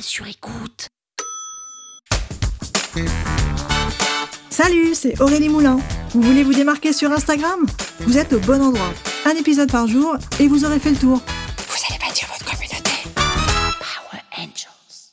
Sur écoute. Salut, c'est Aurélie Moulin. Vous voulez vous démarquer sur Instagram? Vous êtes au bon endroit. Un épisode par jour et vous aurez fait le tour. Vous allez bâtir votre communauté. Power Angels.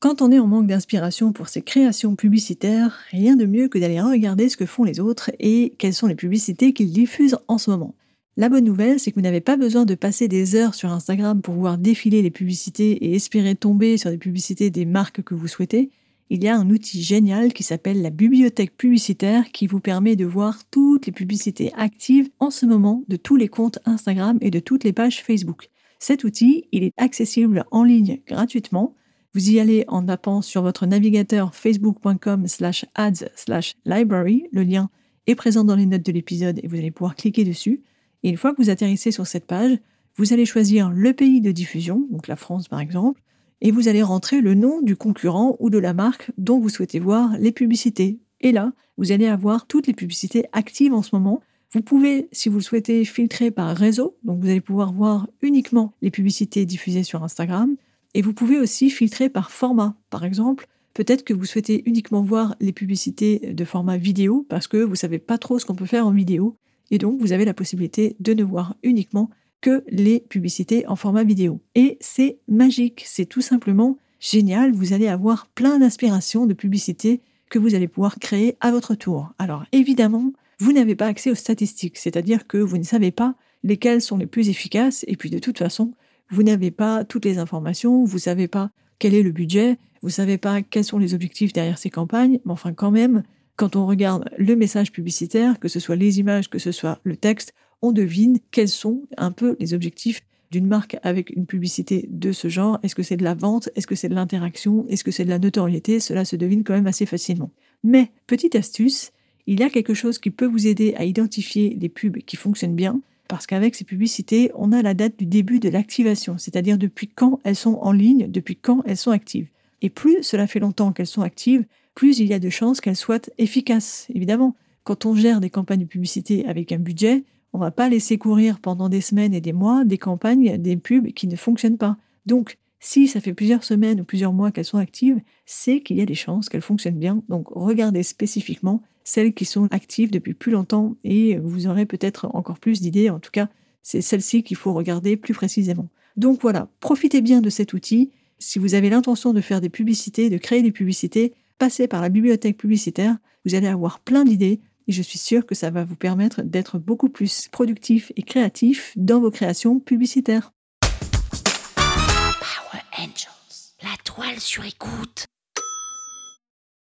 Quand on est en manque d'inspiration pour ses créations publicitaires, rien de mieux que d'aller regarder ce que font les autres et quelles sont les publicités qu'ils diffusent en ce moment. La bonne nouvelle, c'est que vous n'avez pas besoin de passer des heures sur Instagram pour voir défiler les publicités et espérer tomber sur des publicités des marques que vous souhaitez il y a un outil génial qui s'appelle la bibliothèque publicitaire qui vous permet de voir toutes les publicités actives en ce moment de tous les comptes Instagram et de toutes les pages Facebook. Cet outil, il est accessible en ligne gratuitement. Vous y allez en tapant sur votre navigateur facebook.com slash ads slash library. Le lien est présent dans les notes de l'épisode et vous allez pouvoir cliquer dessus. Une fois que vous atterrissez sur cette page, vous allez choisir le pays de diffusion, donc la France par exemple, et vous allez rentrer le nom du concurrent ou de la marque dont vous souhaitez voir les publicités. Et là, vous allez avoir toutes les publicités actives en ce moment. Vous pouvez, si vous le souhaitez, filtrer par réseau, donc vous allez pouvoir voir uniquement les publicités diffusées sur Instagram. Et vous pouvez aussi filtrer par format. Par exemple, peut-être que vous souhaitez uniquement voir les publicités de format vidéo parce que vous savez pas trop ce qu'on peut faire en vidéo. Et donc, vous avez la possibilité de ne voir uniquement que les publicités en format vidéo. Et c'est magique, c'est tout simplement génial, vous allez avoir plein d'inspirations de publicités que vous allez pouvoir créer à votre tour. Alors évidemment, vous n'avez pas accès aux statistiques, c'est-à-dire que vous ne savez pas lesquelles sont les plus efficaces, et puis de toute façon, vous n'avez pas toutes les informations, vous ne savez pas quel est le budget, vous ne savez pas quels sont les objectifs derrière ces campagnes, mais enfin quand même, quand on regarde le message publicitaire, que ce soit les images, que ce soit le texte, on devine quels sont un peu les objectifs d'une marque avec une publicité de ce genre. Est-ce que c'est de la vente? Est-ce que c'est de l'interaction? Est-ce que c'est de la notoriété? Cela se devine quand même assez facilement. Mais, petite astuce, il y a quelque chose qui peut vous aider à identifier les pubs qui fonctionnent bien, parce qu'avec ces publicités, on a la date du début de l'activation, c'est-à-dire depuis quand elles sont en ligne, depuis quand elles sont actives. Et plus cela fait longtemps qu'elles sont actives, plus il y a de chances qu'elles soient efficaces. Évidemment, quand on gère des campagnes de publicité avec un budget, on va pas laisser courir pendant des semaines et des mois des campagnes, des pubs qui ne fonctionnent pas. Donc, si ça fait plusieurs semaines ou plusieurs mois qu'elles sont actives, c'est qu'il y a des chances qu'elles fonctionnent bien. Donc, regardez spécifiquement celles qui sont actives depuis plus longtemps et vous aurez peut-être encore plus d'idées. En tout cas, c'est celles-ci qu'il faut regarder plus précisément. Donc voilà, profitez bien de cet outil. Si vous avez l'intention de faire des publicités, de créer des publicités, passez par la bibliothèque publicitaire. Vous allez avoir plein d'idées et je suis sûre que ça va vous permettre d'être beaucoup plus productif et créatif dans vos créations publicitaires. Power Angels, la toile sur écoute.